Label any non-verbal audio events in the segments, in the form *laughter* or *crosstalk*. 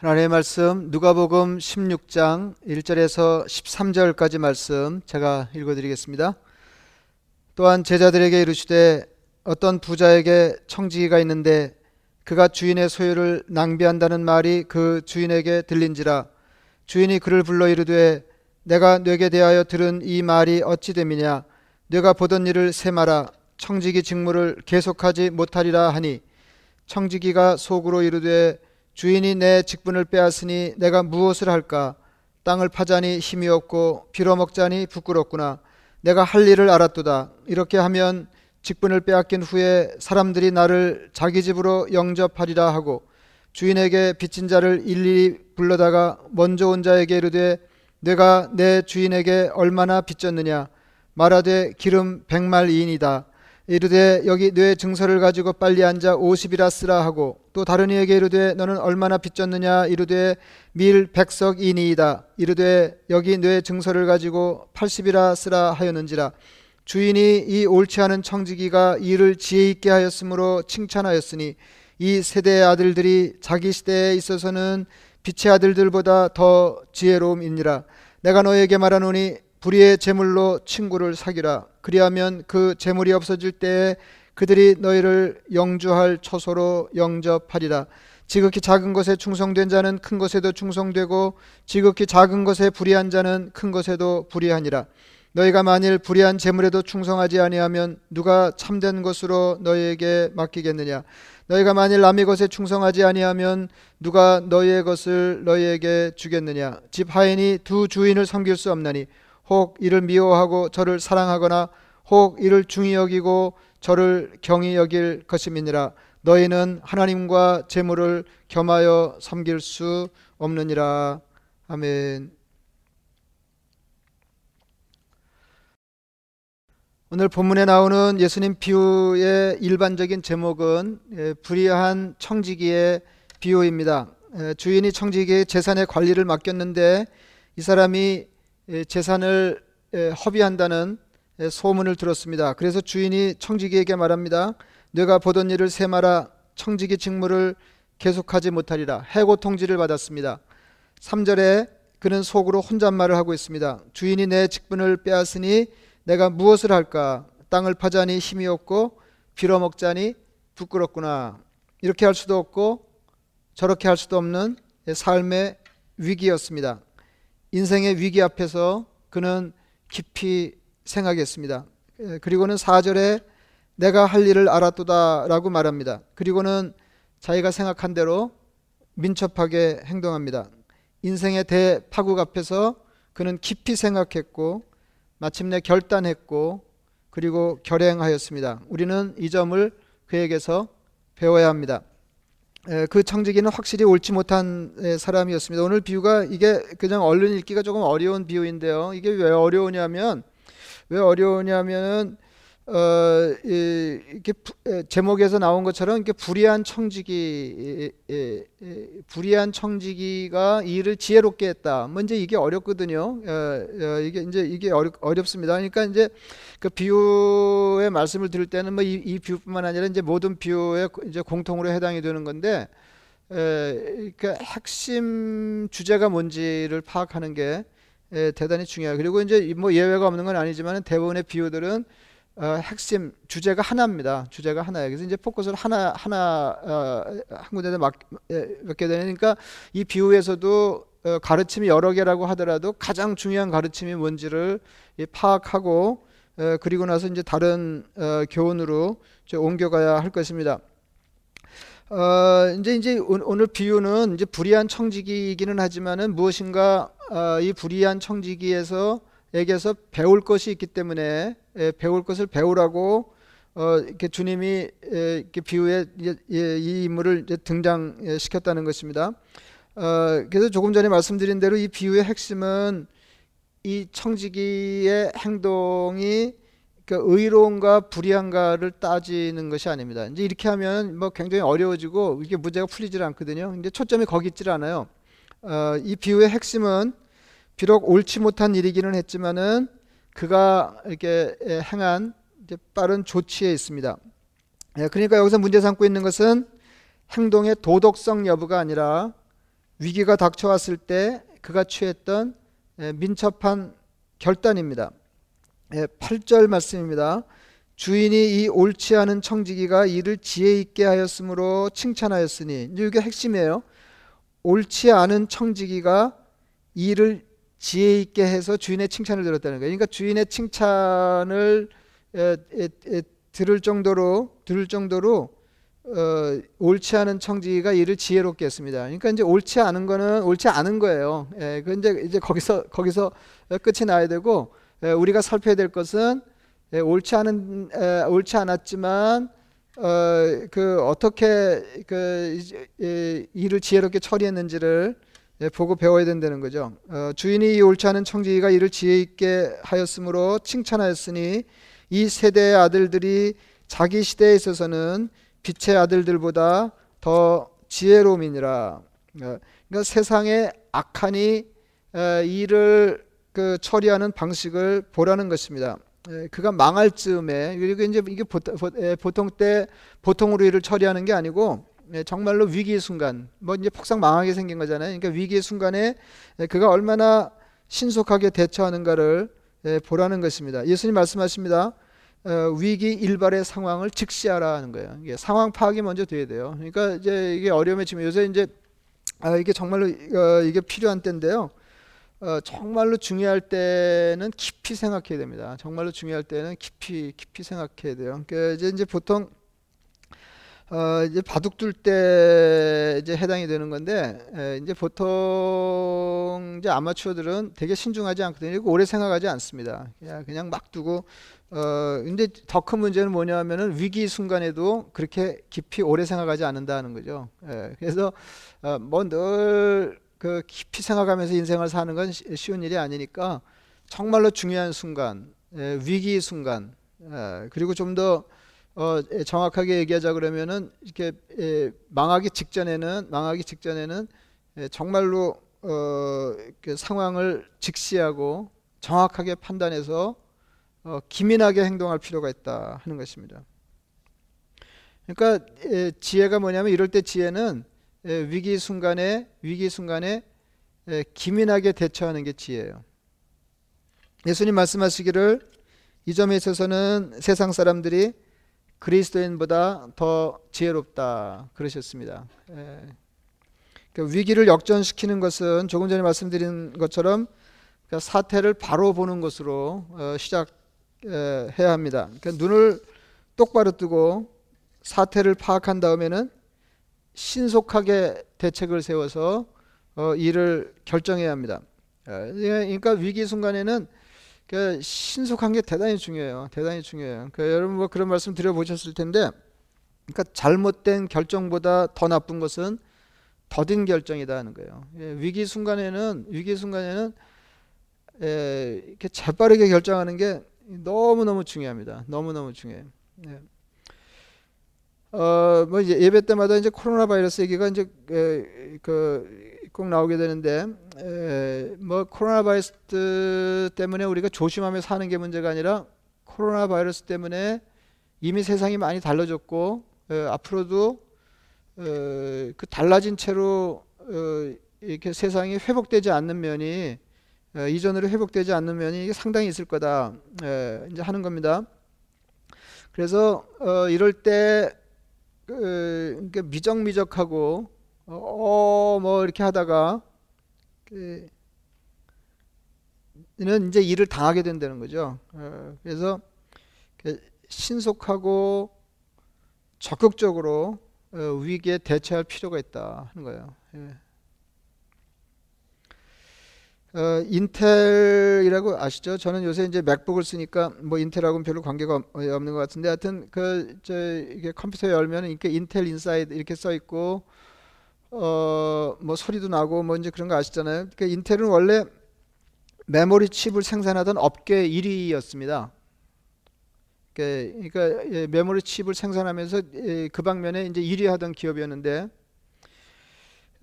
하나님의 말씀 누가복음 16장 1절에서 13절까지 말씀 제가 읽어드리겠습니다. 또한 제자들에게 이르시되 어떤 부자에게 청지기가 있는데 그가 주인의 소유를 낭비한다는 말이 그 주인에게 들린지라. 주인이 그를 불러 이르되 내가 뇌게 대하여 들은 이 말이 어찌 됨이냐? 내가 보던 일을 세마라. 청지기 직무를 계속하지 못하리라 하니. 청지기가 속으로 이르되 주인이 내 직분을 빼앗으니 내가 무엇을 할까? 땅을 파자니 힘이 없고 빌어먹자니 부끄럽구나. 내가 할 일을 알았도다. 이렇게 하면 직분을 빼앗긴 후에 사람들이 나를 자기 집으로 영접하리라 하고 주인에게 빚진 자를 일일이 불러다가 먼저 온 자에게 이르되 내가 내 주인에게 얼마나 빚졌느냐 말하되 기름 백말이인이다 이르되 여기 뇌 증서를 가지고 빨리 앉아 오십이라 쓰라 하고 또 다른 이에게 이르되 너는 얼마나 빚졌느냐? 이르되 밀 백석이니이다. 이르되 여기 뇌 증서를 가지고 팔십이라 쓰라 하였는지라. 주인이 이 옳지 않은 청지기가 이를 지혜 있게 하였으므로 칭찬하였으니 이 세대의 아들들이 자기 시대에 있어서는 빛의 아들들보다 더 지혜로움이니라. 내가 너에게 말하노니 불의의 재물로 친구를 사귀라 그리하면 그 재물이 없어질 때에 그들이 너희를 영주할 처소로 영접하리라. 지극히 작은 것에 충성된 자는 큰 것에도 충성되고 지극히 작은 것에 불의한 자는 큰 것에도 불의하니라. 너희가 만일 불의한 재물에도 충성하지 아니하면 누가 참된 것으로 너희에게 맡기겠느냐? 너희가 만일 남의 것에 충성하지 아니하면 누가 너희의 것을 너희에게 주겠느냐? 집 하인이 두 주인을 섬길 수 없나니 혹 이를 미워하고 저를 사랑하거나 혹 이를 중히 여기고 저를 경히 여길 것임이니라 너희는 하나님과 재물을 겸하여 섬길 수 없느니라 아멘. 오늘 본문에 나오는 예수님 비유의 일반적인 제목은 예, 불의한 청지기의 비유입니다. 예, 주인이 청지기의 재산의 관리를 맡겼는데 이 사람이 예, 재산을 허비한다는 소문을 들었습니다. 그래서 주인이 청지기에게 말합니다. 내가 보던 일을 세마라 청지기 직무를 계속하지 못하리라. 해고 통지를 받았습니다. 3절에 그는 속으로 혼잣말을 하고 있습니다. 주인이 내 직분을 빼앗으니 내가 무엇을 할까? 땅을 파자니 힘이 없고 빌어먹자니 부끄럽구나. 이렇게 할 수도 없고 저렇게 할 수도 없는 삶의 위기였습니다. 인생의 위기 앞에서 그는 깊이 생각했습니다. 그리고는 4절에 내가 할 일을 알았도다라고 말합니다. 그리고는 자기가 생각한 대로 민첩하게 행동합니다. 인생의 대파국 앞에서 그는 깊이 생각했고 마침내 결단했고 그리고 결행하였습니다. 우리는 이 점을 그에게서 배워야 합니다. 그 청지기는 확실히 옳지 못한 사람이었습니다. 오늘 비유가 이게 그냥 얼른 읽기가 조금 어려운 비유인데요. 이게 왜 어려우냐면 왜 어려우냐면은 어, 이, 이렇게 제목에서 나온 것처럼 이렇게 불의한 청지기, 에, 에, 불의한 청지기가 일을 지혜롭게 했다. 먼저 뭐 이게 어렵거든요. 어, 어, 이게 이제 이게 어렵, 어렵 습니다. 그러니까 이제 그 비유의 말씀을 들을 때는 뭐이 이 비유뿐만 아니라 이제 모든 비유에 이제 공통으로 해당이 되는 건데, 에, 그 핵심 주제가 뭔지를 파악하는 게 에, 대단히 중요해요. 그리고 이제 뭐 예외가 없는 건 아니지만 대부분의 비유들은 어, 핵심 주제가 하나입니다. 주제가 하나예요. 그래서 이제 포커스를 하나 하나 어, 한 군데에 막, 맡게 되니까 이 비유에서도 어, 가르침이 여러 개라고 하더라도 가장 중요한 가르침이 뭔지를 파악하고 어, 그리고 나서 이제 다른 어, 교훈으로 이제 옮겨가야 할 것입니다. 어, 이제 이제 오늘 비유는 이제 불의한 청지기이기는 하지만은 무엇인가 어, 이 불의한 청지기에서 에게서 배울 것이 있기 때문에 배울 것을 배우라고 어, 이렇게 주님이 이렇게 비유에 이 인물을 등장시켰다는 것입니다. 어, 그래서 조금 전에 말씀드린 대로 이 비유의 핵심은 이 청지기의 행동이 그 의로운가 불의한가를 따지는 것이 아닙니다. 이제 이렇게 하면 뭐 굉장히 어려워지고 이게 문제가 풀리질 않거든요. 근데 초점이 거기 있질 않아요. 어, 이 비유의 핵심은 비록 옳지 못한 일이기는 했지만은 그가 이렇게 행한 빠른 조치에 있습니다. 예, 그러니까 여기서 문제 삼고 있는 것은 행동의 도덕성 여부가 아니라 위기가 닥쳐왔을 때 그가 취했던 예, 민첩한 결단입니다. 8절 예, 말씀입니다. 주인이 이 옳지 않은 청지기가 이를 지혜 있게 하였으므로 칭찬하였으니 이게 핵심이에요. 옳지 않은 청지기가 이를 지혜 있게 해서 주인의 칭찬을 들었다는 거예요. 그러니까 주인의 칭찬을 에, 에, 에, 들을 정도로 들을 정도로 어, 옳지 않은 청지기가 이를 지혜롭게 했습니다. 그러니까 이제 옳지 않은 거는 옳지 않은 거예요. 예, 그 이제 이제 거기서 거기서 끝이 나야 되고 예, 우리가 살펴야 될 것은 예, 옳지 않은 에, 옳지 않았지만 어, 그 어떻게 그 예, 일을 지혜롭게 처리했는지를 예, 보고 배워야 된다는 거죠. 어, 주인이 옳지 않은 청지기가 이를 지혜 있게 하였으므로 칭찬하였으니 이 세대의 아들들이 자기 시대에 있어서는 빛의 아들들보다 더 지혜로움이니라. 어, 그러니까 세상의 악한이 이를 그 처리하는 방식을 보라는 것입니다. 그가 망할 즈음에 그리고 이제 이게 보통 때 보통으로 일을 처리하는 게 아니고 정말로 위기의 순간 뭐 이제 폭삭 망하게 생긴 거잖아요. 그러니까 위기의 순간에 그가 얼마나 신속하게 대처하는가를 보라는 것입니다. 예수님 말씀하십니다. 어, 위기 일발의 상황을 직시하라는 거예요. 이게 상황 파악이 먼저 돼야 돼요. 그러니까 이제 이게 어려움에 지금 요새 이제 아 이게 정말로 어, 이게 필요한 때인데요. 어, 정말로 중요할 때는 깊이 생각해야 됩니다. 정말로 중요할 때는 깊이 깊이 생각해야 돼요. 그러니까 이제 이제 보통 어, 이제 바둑 둘 때 이제 해당이 되는 건데 에, 이제 보통 이제 아마추어들은 되게 신중하지 않거든요. 오래 생각하지 않습니다. 그냥 그냥 막 두고 어 근데 더 큰 문제는 뭐냐면은 위기 순간에도 그렇게 깊이 오래 생각하지 않는다는 거죠. 예, 그래서 어, 뭐늘 그 깊이 생각하면서 인생을 사는 건 쉬운 일이 아니니까 정말로 중요한 순간, 예, 위기 순간, 예, 그리고 좀더 어, 예, 정확하게 얘기하자 그러면은 이렇게 예, 망하기 직전에는 망하기 직전에는 예, 정말로 어, 그 상황을 직시하고 정확하게 판단해서 어, 기민하게 행동할 필요가 있다 하는 것입니다. 그러니까 예, 지혜가 뭐냐면 이럴 때 지혜는 예, 위기 순간에 위기 순간에 예, 기민하게 대처하는 게 지혜예요. 예수님 말씀하시기를 이 점에 있어서는 세상 사람들이 그리스도인보다 더 지혜롭다 그러셨습니다. 예. 그 위기를 역전시키는 것은 조금 전에 말씀드린 것처럼 그 사태를 바로 보는 것으로 어, 시작해야 합니다. 그러니까 눈을 똑바로 뜨고 사태를 파악한 다음에는 신속하게 대책을 세워서 어, 일을 결정해야 합니다. 예, 그러니까 위기 순간에는 그 신속한 게 대단히 중요해요. 대단히 중요해요. 그 여러분 뭐 그런 말씀 드려보셨을 텐데, 그러니까 잘못된 결정보다 더 나쁜 것은 더딘 결정이다 하는 거예요. 예, 위기 순간에는 위기 순간에는 예, 이렇게 재빠르게 결정하는 게 너무 너무 중요합니다. 너무 너무 중요해요. 예. 어, 뭐 이제 예배 때마다 이제 코로나 바이러스 얘기가 이제 에, 그 꼭 나오게 되는데 에, 뭐 코로나 바이러스 때문에 우리가 조심하며 사는 게 문제가 아니라 코로나 바이러스 때문에 이미 세상이 많이 달라졌고 에, 앞으로도 에, 그 달라진 채로 어, 이렇게 세상이 회복되지 않는 면이 에, 이전으로 회복되지 않는 면이 상당히 있을 거다 에, 이제 하는 겁니다. 그래서 어, 이럴 때 그, 그러니까 미적미적하고 어 뭐 이렇게 하다가 그, 는 이제 일을 당하게 된다는 거죠. 어, 그래서 그 신속하고 적극적으로 어, 위기에 대처할 필요가 있다 하는 거예요. 예. 어, 인텔이라고 아시죠? 저는 요새 이제 맥북을 쓰니까 뭐 인텔하고는 별로 관계가 없는 것 같은데 하여튼 그 저 이게 컴퓨터 열면 이렇게 Intel Inside 이렇게 써 있고 어 뭐 소리도 나고 뭐 이제 그런 거 아시잖아요. 그 인텔은 원래 메모리 칩을 생산하던 업계 1위였습니다. 그러니까 예, 메모리 칩을 생산하면서 예, 그 방면에 이제 1위 하던 기업이었는데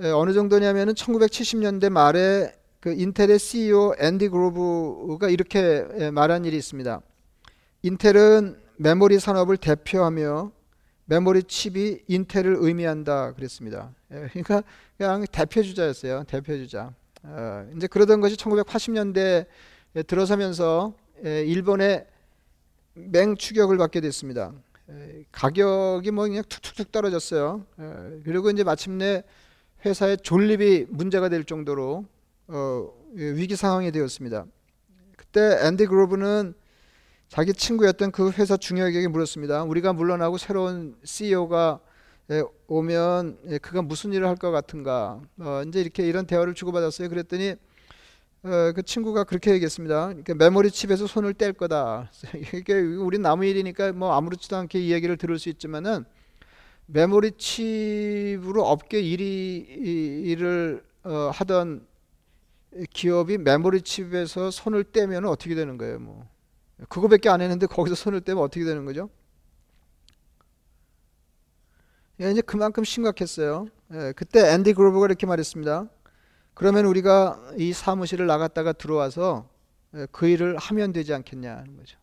예, 어느 정도냐면은 1970년대 말에 그 인텔의 CEO 앤디 그로브가 이렇게 말한 일이 있습니다. 인텔은 메모리 산업을 대표하며 메모리 칩이 인텔을 의미한다 그랬습니다. 예, 그러니까 그냥 대표 주자였어요. 대표 주자. 어, 이제 그러던 것이 1980년대 들어서면서 예, 일본의 맹추격을 받게 됐습니다. 예, 가격이 뭐 그냥 툭툭툭 떨어졌어요. 예, 그리고 이제 마침내 회사의 존립이 문제가 될 정도로 어, 예, 위기 상황이 되었습니다. 그때 앤디 그로브는 자기 친구였던 그 회사 중역에게 물었습니다. 우리가 물러나고 새로운 CEO가 오면 그가 무슨 일을 할 것 같은가? 어, 이제 이렇게 이런 대화를 주고받았어요. 그랬더니 어, 그 친구가 그렇게 얘기했습니다. 그러니까 메모리 칩에서 손을 뗄 거다. *laughs* 이게 우리 남의 일이니까 뭐 아무렇지도 않게 이야기를 들을 수 있지만은 메모리 칩으로 업계 1위 일을 어, 하던 기업이 메모리 칩에서 손을 떼면 어떻게 되는 거예요? 뭐 그거밖에 안 했는데 거기서 손을 떼면 어떻게 되는 거죠? 예, 이제 그만큼 심각했어요. 예, 그때 앤디 그로버가 이렇게 말했습니다. 그러면 우리가 이 사무실을 나갔다가 들어와서 예, 그 일을 하면 되지 않겠냐는 거죠.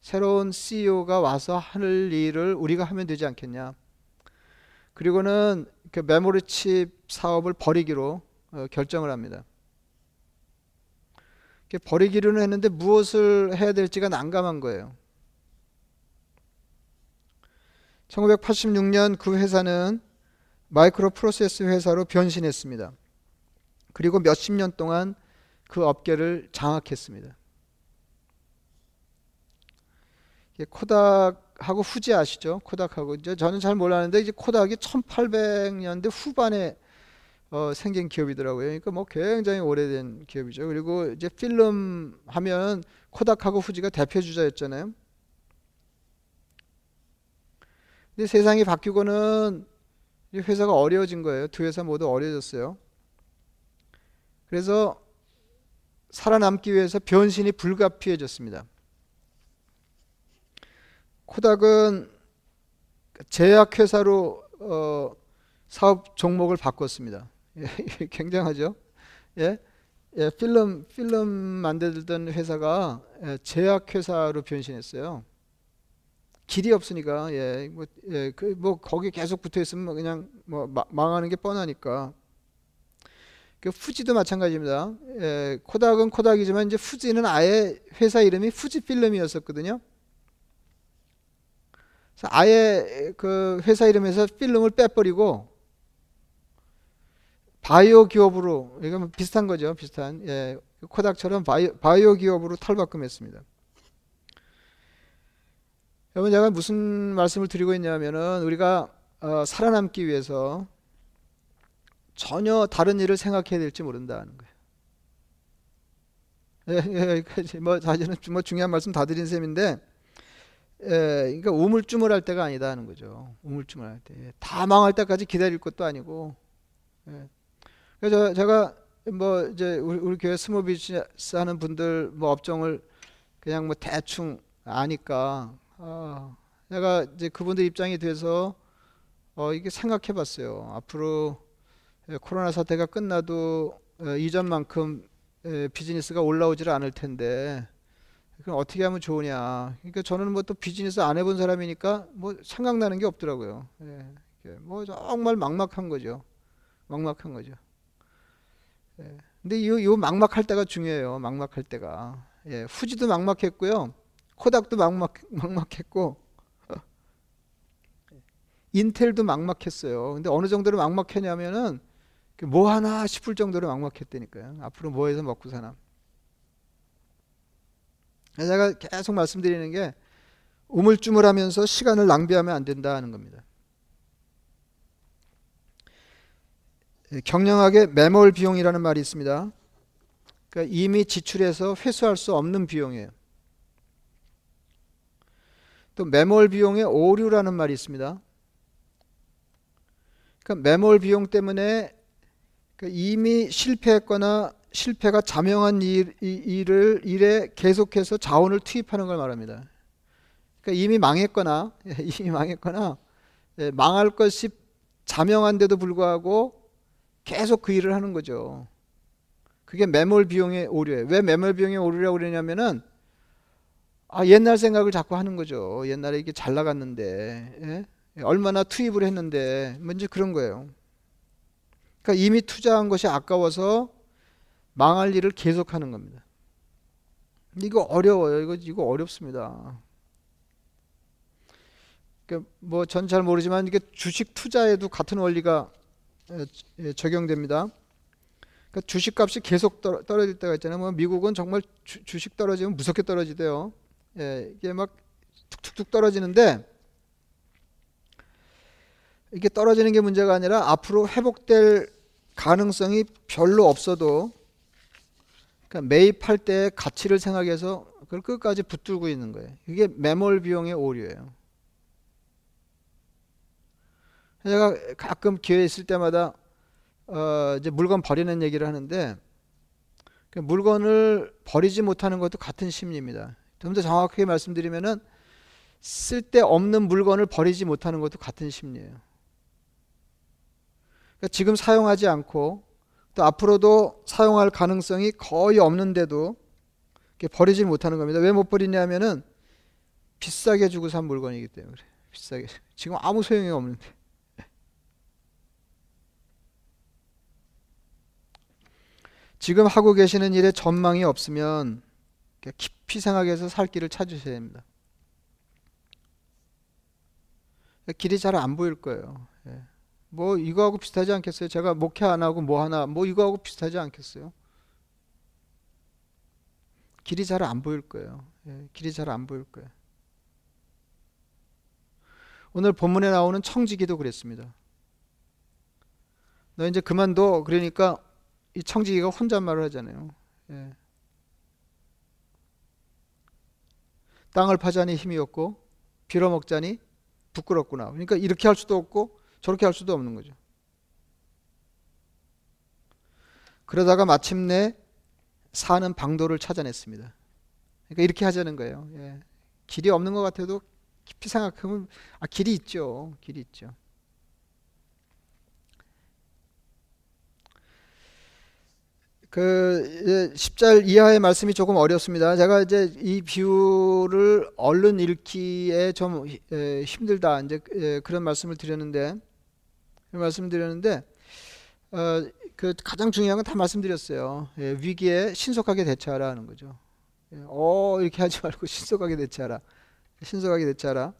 새로운 CEO가 와서 할 일을 우리가 하면 되지 않겠냐. 그리고는 그 메모리 칩 사업을 버리기로 어, 결정을 합니다. 버리기로는 했는데 무엇을 해야 될지가 난감한 거예요. 1986년 그 회사는 마이크로 프로세스 회사로 변신했습니다. 그리고 몇십 년 동안 그 업계를 장악했습니다. 코닥하고 후지 아시죠? 코닥하고 이제 저는 잘 몰랐는데 이제 코닥이 1800년대 후반에 어, 생긴 기업이더라고요. 그러니까 뭐 굉장히 오래된 기업이죠. 그리고 이제 필름 하면 코닥하고 후지가 대표 주자였잖아요. 근데 세상이 바뀌고는 회사가 어려워진 거예요. 두 회사 모두 어려워졌어요. 그래서 살아남기 위해서 변신이 불가피해졌습니다. 코닥은 제약회사로 어, 사업 종목을 바꿨습니다. 예, *laughs* 굉장하죠. 예? 예, 필름 필름 만들던 회사가 예, 제약 회사로 변신했어요. 길이 없으니까 예, 뭐, 예, 그, 뭐 거기 계속 붙어 있으면 그냥 뭐 마, 망하는 게 뻔하니까. 그 후지도 마찬가지입니다. 예, 코닥은 코닥이지만 이제 후지는 아예 회사 이름이 후지 필름이었었거든요. 아예 그 회사 이름에서 필름을 빼버리고 바이오 기업으로 이건 비슷한 거죠. 비슷한 예, 코닥처럼 바이오, 바이오 기업으로 탈바꿈했습니다. 여러분 제가 무슨 말씀을 드리고 있냐면은 우리가 어, 살아남기 위해서 전혀 다른 일을 생각해야 될지 모른다는 거예요. 예, 예, 그뭐 사실은 뭐 중요한 말씀 다 드린 셈인데, 예, 그러니까 우물쭈물할 때가 아니다 는 거죠. 우물쭈물할 때, 다 망할 때까지 기다릴 것도 아니고. 예. 그래서 제가 뭐 이제 우리, 우리 교회 스모 비즈니스 하는 분들 뭐 업종을 그냥 뭐 대충 아니까 어, 내가 이제 그분들 입장이 돼서 어, 이게 생각해 봤어요. 앞으로 코로나 사태가 끝나도 어, 이전만큼 에, 비즈니스가 올라오지를 않을 텐데 그럼 어떻게 하면 좋으냐. 그러니까 저는 뭐 또 비즈니스 안 해본 사람이니까 뭐 생각나는 게 없더라고요. 예, 뭐 정말 막막한 거죠. 막막한 거죠. 예. 근데 요, 요 막막할 때가 중요해요. 막막할 때가. 예, 후지도 막막했고요. 코닥도 막막, 막막했고 *laughs* 인텔도 막막했어요. 근데 어느 정도로 막막했냐면은 뭐 하나 싶을 정도로 막막했다니까요. 앞으로 뭐 해서 먹고 사나. 제가 계속 말씀드리는 게 우물쭈물하면서 시간을 낭비하면 안 된다는 겁니다. 경량하게 매몰 비용이라는 말이 있습니다. 그러니까 이미 지출해서 회수할 수 없는 비용이에요. 또 매몰 비용의 오류라는 말이 있습니다. 그러니까 매몰 비용 때문에 그러니까 이미 실패했거나 실패가 자명한 일, 일을 일에 계속해서 자원을 투입하는 걸 말합니다. 그러니까 이미 망했거나 *laughs* 이미 망했거나 예, 망할 것이 자명한데도 불구하고 계속 그 일을 하는 거죠. 그게 매몰 비용의 오류예요. 왜 매몰 비용의 오류라고 그러냐면은 아, 옛날 생각을 자꾸 하는 거죠. 옛날에 이게 잘 나갔는데, 예? 얼마나 투입을 했는데, 뭔지 그런 거예요. 그러니까 이미 투자한 것이 아까워서 망할 일을 계속하는 겁니다. 이거 어려워요. 이거 이거 어렵습니다. 그러니까 뭐전 잘 모르지만 이게 주식 투자에도 같은 원리가 예, 적용됩니다. 그러니까 주식값이 계속 떨어질 때가 있잖아요. 뭐 미국은 정말 주, 식 떨어지면 무섭게 떨어지대요. 예, 이게 막 툭툭툭 떨어지는데 이게 떨어지는 게 문제가 아니라 앞으로 회복될 가능성이 별로 없어도 그러니까 매입할 때 가치를 생각해서 그걸 끝까지 붙들고 있는 거예요. 이게 매몰 비용의 오류예요. 제가 가끔 기회 있을 때마다 어 이제 물건 버리는 얘기를 하는데 그 물건을 버리지 못하는 것도 같은 심리입니다. 좀 더 정확하게 말씀드리면은 쓸데없는 물건을 버리지 못하는 것도 같은 심리예요. 그러니까 지금 사용하지 않고 또 앞으로도 사용할 가능성이 거의 없는데도 버리지 못하는 겁니다. 왜 못 버리냐면은 비싸게 주고 산 물건이기 때문에 비싸게 지금 아무 소용이 없는데 지금 하고 계시는 일에 전망이 없으면 깊이 생각해서 살 길을 찾으셔야 됩니다. 길이 잘 안 보일 거예요. 예. 뭐 이거하고 비슷하지 않겠어요? 제가 목회 안 하고 뭐 하나 뭐 이거하고 비슷하지 않겠어요? 길이 잘 안 보일 거예요. 예. 길이 잘 안 보일 거예요. 오늘 본문에 나오는 청지기도 그랬습니다. 너 이제 그만둬 그러니까 이 청지기가 혼잣말을 하잖아요. 예. 땅을 파자니 힘이 없고 빌어먹자니 부끄럽구나. 그러니까 이렇게 할 수도 없고 저렇게 할 수도 없는 거죠. 그러다가 마침내 사는 방도를 찾아냈습니다. 그러니까 이렇게 하자는 거예요. 예. 길이 없는 것 같아도 깊이 생각하면 아 길이 있죠. 길이 있죠. 그 10절 이하의 말씀이 조금 어렵습니다. 제가 이제 이 비유를 얼른 읽기에 좀 힘들다 이제 그런 말씀을 드렸는데 말씀드렸는데 어, 그 가장 중요한 건 다 말씀드렸어요. 예, 위기에 신속하게 대처하라 하는 거죠. 예, 어 이렇게 하지 말고 *laughs* 신속하게 대처하라. 신속하게 대처하라.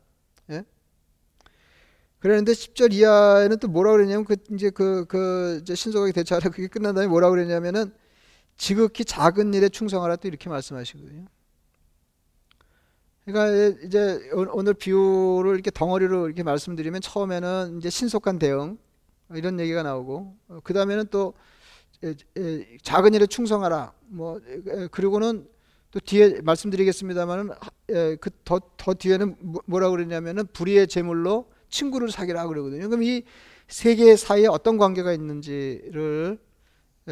예? 그랬는데 10절 이하에는 또 뭐라 그랬냐면 그 이제 그, 그 이제 신속하게 대처하라 그게 끝난 다음에 뭐라 그랬냐면은 지극히 작은 일에 충성하라 또 이렇게 말씀하시거든요. 그러니까 이제 오늘 비유를 이렇게 덩어리로 이렇게 말씀드리면 처음에는 이제 신속한 대응 이런 얘기가 나오고 그 다음에는 또 작은 일에 충성하라 뭐 그리고는 또 뒤에 말씀드리겠습니다만은 그더 더 뒤에는 뭐, 뭐라 그러냐면은 불의의 제물로 친구를 사귀라 그러거든요. 그럼 이 세 개 사이에 어떤 관계가 있는지를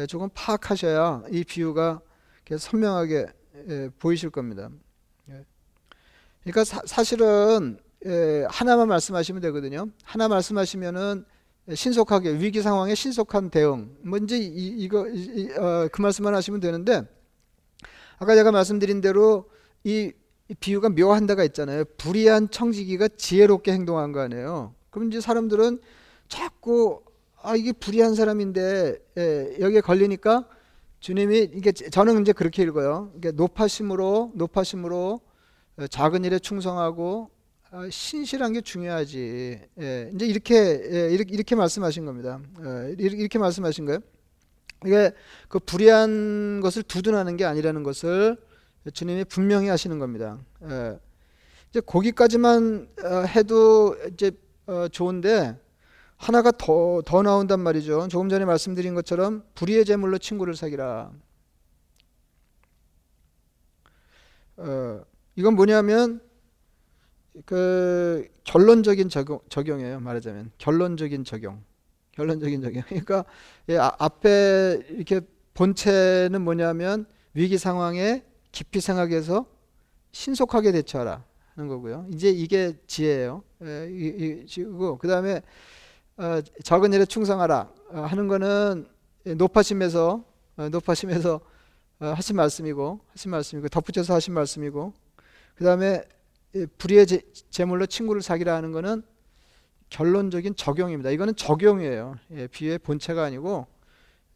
조금 파악하셔야 이 비유가 선명하게 보이실 겁니다. 예. 그러니까 사, 실은 하나만 말씀하시면 되거든요. 하나 말씀하시면은 신속하게 위기 상황에 신속한 대응. 뭔지 뭐 이, 거그 어, 말씀만 하시면 되는데 아까 제가 말씀드린 대로 이이 비유가 묘한 데가 있잖아요. 불의한 청지기가 지혜롭게 행동한 거 아니에요. 그럼 이제 사람들은 자꾸 아 이게 불의한 사람인데 예, 여기에 걸리니까 주님이 이게 저는 이제 그렇게 읽어요. 이게 높아심으로 높아심으로 어, 작은 일에 충성하고 아, 신실한 게 중요하지. 예, 이제 이렇게 예, 이렇게, 이렇게 말씀하신 겁니다. 예, 이렇게, 이렇게 말씀하신 거예요. 이게 그 불의한 것을 두둔하는 게 아니라는 것을 주님이 분명히 하시는 겁니다. 예. 이제 거기까지만 어, 해도 이제 어, 좋은데 하나가 더, 더 나온단 말이죠. 조금 전에 말씀드린 것처럼 불의의 제물로 친구를 사귀라. 어, 이건 뭐냐면 그 결론적인 적용, 적용이에요. 말하자면 결론적인 적용. 결론적인 적용. *laughs* 그러니까 예, 아, 앞에 이렇게 본체는 뭐냐면 위기 상황에 깊이 생각해서 신속하게 대처하라 하는 거고요. 이제 이게 지혜예요. 예, 이, 이, 그 다음에 어, 적은 일에 충성하라 어, 하는 거는 높아심에서 어, 높아심에서 어, 하신 말씀이고 하신 말씀이고 덧붙여서 하신 말씀이고 그 다음에 불의의 제, 재물로 친구를 사기라 하는 거는 결론적인 적용입니다. 이거는 적용이에요. 예, 비유의 본체가 아니고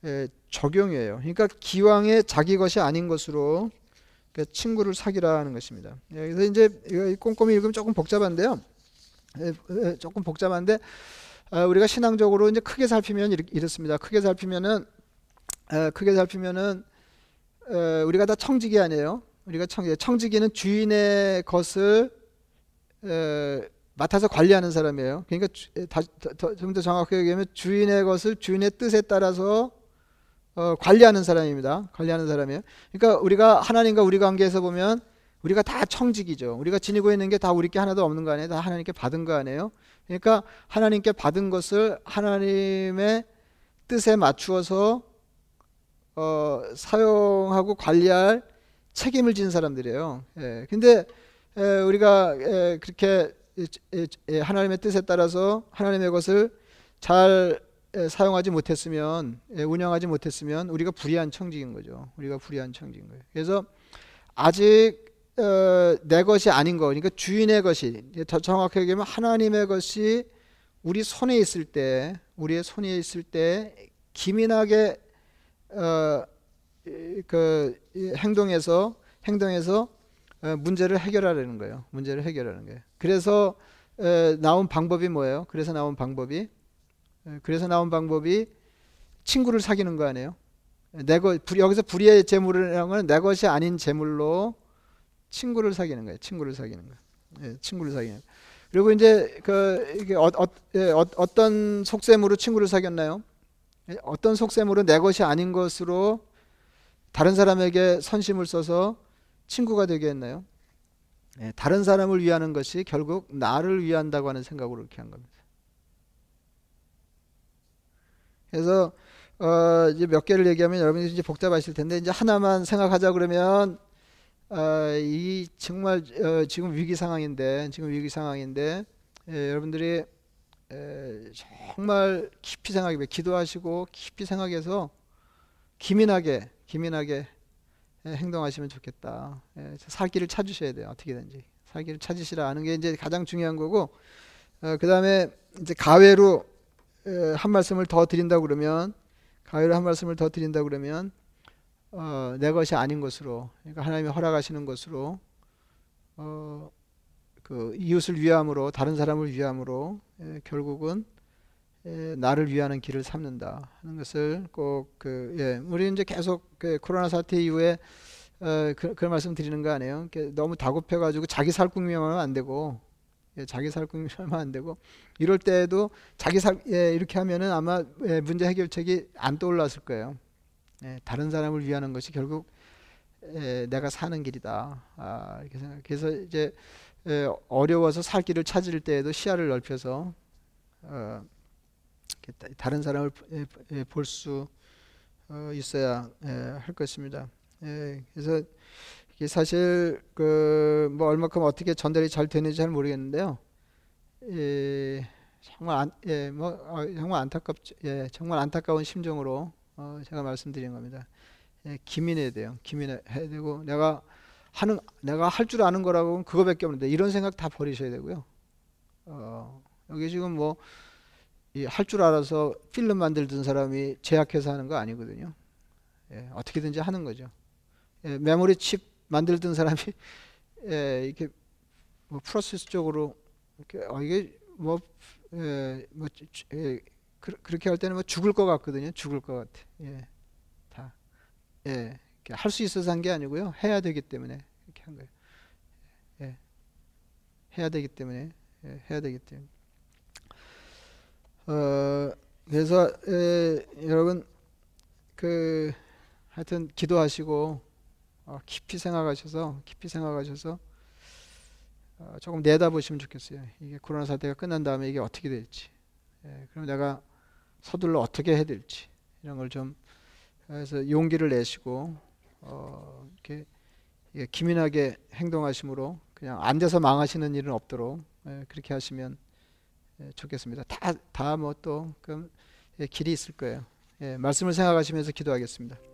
예, 적용이에요. 그러니까 기왕에 자기 것이 아닌 것으로 그 친구를 사기라 하는 것입니다. 예, 그래서 이제 꼼꼼히 읽으면 조금 복잡한데요. 예, 예, 조금 복잡한데 어, 우리가 신앙적으로 이제 크게 살피면 이렇습니다. 크게 살피면은 어, 크게 살피면은 어, 우리가 다 청지기 아니에요. 우리가 청, 청지기는 주인의 것을 맡아서 관리하는 사람이에요. 그러니까 좀 더 정확하게 얘기하면 주인의 것을 주인의 뜻에 따라서 어, 관리하는 사람입니다. 관리하는 사람이에요. 그러니까 우리가 하나님과 우리 관계에서 보면 우리가 다 청직이죠. 우리가 지니고 있는 게 다 우리께 하나도 없는 거 아니에요? 다 하나님께 받은 거 아니에요? 그러니까 하나님께 받은 것을 하나님의 뜻에 맞추어서 어, 사용하고 관리할 책임을 진 사람들이에요. 예. 근데 에, 우리가 에, 그렇게 에, 하나님의 뜻에 따라서 하나님의 것을 잘 사용하지 못했으면 운영하지 못했으면 우리가 불의한 청직인 거죠. 우리가 불의한 청직인 거예요. 그래서 아직 어, 내 것이 아닌 거, 그러니까 주인의 것이 더 정확하게 얘기하면 하나님의 것이 우리 손에 있을 때, 우리의 손에 있을 때 기민하게 어, 그 행동에서 행동에서 어, 문제를 해결하려는 거예요. 문제를 해결하는 거예요. 그래서 에, 나온 방법이 뭐예요? 그래서 나온 방법이 에, 그래서 나온 방법이 친구를 사귀는 거 아니에요? 내 것, 여기서 불의의 재물이라는 건 내 것이 아닌 재물로 친구를 사귀는 거예요. 친구를 사귀는 거. 예, 친구를 사귀는. 거. 그리고 이제 그 이게 어, 어, 예, 어, 떤 속셈으로 친구를 사귀었나요? 예, 어떤 속셈으로 내 것이 아닌 것으로 다른 사람에게 선심을 써서 친구가 되게 했나요? 예, 다른 사람을 위하는 것이 결국 나를 위한다고 하는 생각으로 이렇게 한 겁니다. 그래서 어, 이제 몇 개를 얘기하면 여러분이 이제 복잡하실 텐데 이제 하나만 생각하자 그러면 어, 이 정말 어, 지금 위기 상황인데 지금 위기 상황인데 예, 여러분들이 에, 정말 깊이 생각해 기도하시고 깊이 생각해서 기민하게 기민하게 행동하시면 좋겠다. 예, 살 길을 찾으셔야 돼요. 어떻게든지 살 길을 찾으시라 하는 게 이제 가장 중요한 거고 어, 그 다음에 이제 가외로 에, 한 말씀을 더 드린다 그러면 가외로 한 말씀을 더 드린다 그러면 어, 내 것이 아닌 것으로 그러니까 하나님이 허락하시는 것으로 어, 그 이웃을 위함으로 다른 사람을 위함으로 예, 결국은 예, 나를 위하는 길을 삼는다 하는 것을 꼭그 예, 우리 이제 계속 그 코로나 사태 이후에 어, 그, 그런 말씀 드리는 거 아니에요? 너무 다급해 가지고 자기 살 궁리하면 안 되고 예, 자기 살 궁리하면 안 되고 이럴 때에도 자기 살 예, 이렇게 하면은 아마 예, 문제 해결책이 안 떠올랐을 거예요. 예, 다른 사람을 위하는 것이 결국 예, 내가 사는 길이다. 아, 이렇게 생각. 그래서 이제 예, 어려워서 살 길을 찾을 때에도 시야를 넓혀서 어, 다른 사람을 예, 예, 볼수 어, 있어야 예, 할 것입니다. 예, 그래서 사실 그 뭐 얼마큼 어떻게 전달이 잘 되는지 잘 모르겠는데요. 예, 정말 안, 예, 뭐 어, 정말 안타깝, 예, 정말 안타까운 심정으로 어, 제가 말씀드린 겁니다. 예, 기민해야 돼요. 기민해야 되고 내가 하는 내가 할 줄 아는 거라고 그거밖에 없는데 이런 생각 다 버리셔야 되고요. 어, 여기 지금 뭐 할 줄 알아서 필름 만들던 사람이 제약해서 하는 거 아니거든요. 예, 어떻게든지 하는 거죠. 예, 메모리 칩 만들던 사람이 *laughs* 예, 이렇게 뭐 프로세스적으로 이렇게 어, 이게 뭐, 예, 뭐 예, 그, 렇게 할 때는 뭐 죽을 것 같거든요. 죽을 것 같아. 예. 다. 예. 할 수 있어서 한 게 아니고요. 해야 되기 때문에 이렇게 한 거예요. 예. 해야 되기 때문에 예. 해야 되기 때문에. 어, 그래서 예, 여러분 그 하여튼 기도하시고 어, 깊이 생각하셔서 깊이 생각하셔서 어, 조금 내다보시면 좋겠어요. 이게 코로나 사태가 끝난 다음에 이게 어떻게 될지. 예, 그럼 내가 서둘러 어떻게 해야 될지 이런 걸좀 그래서 용기를 내시고 어, 이렇게 예, 기민하게 행동하심으로 그냥 안 돼서 망하시는 일은 없도록 예, 그렇게 하시면 예, 좋겠습니다. 다 다 뭐또 그 예, 길이 있을 거예요. 예, 말씀을 생각하시면서 기도하겠습니다.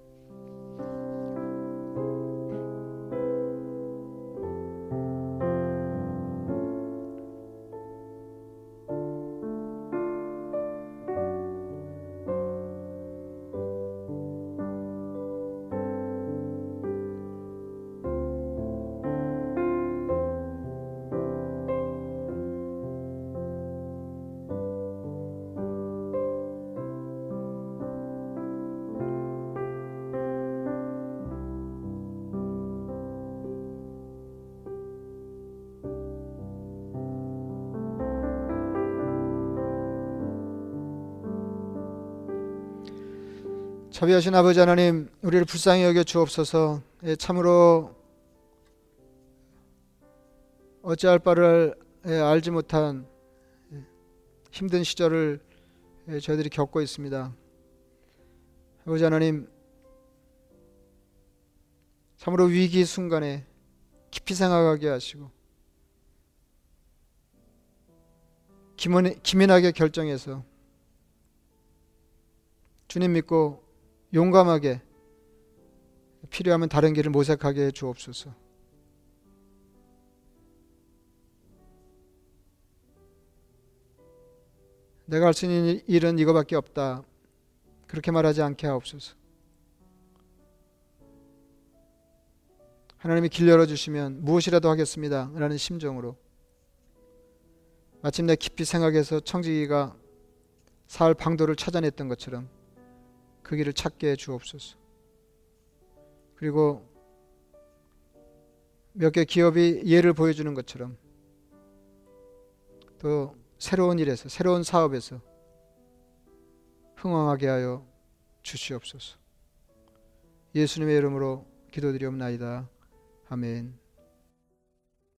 자비하신 아버지 하나님, 우리를 불쌍히 여겨 주옵소서. 예, 참으로 어찌할 바를 예, 알지 못한 예, 힘든 시절을 예, 저희들이 겪고 있습니다. 아버지 하나님, 참으로 위기 순간에 깊이 생각하게 하시고 기민, 기민하게 결정해서 주님 믿고 용감하게 필요하면 다른 길을 모색하게 해 주옵소서. 내가 할 수 있는 일은 이거밖에 없다. 그렇게 말하지 않게 하옵소서. 하나님이 길 열어주시면 무엇이라도 하겠습니다. 라는 심정으로 마침내 깊이 생각해서 청지기가 사흘 방도를 찾아냈던 것처럼 그 길을 찾게 해 주옵소서. 그리고 몇 개 기업이 예를 보여주는 것처럼 또 새로운 일에서 새로운 사업에서 흥왕하게 하여 주시옵소서. 예수님의 이름으로 기도드리옵나이다. 아멘.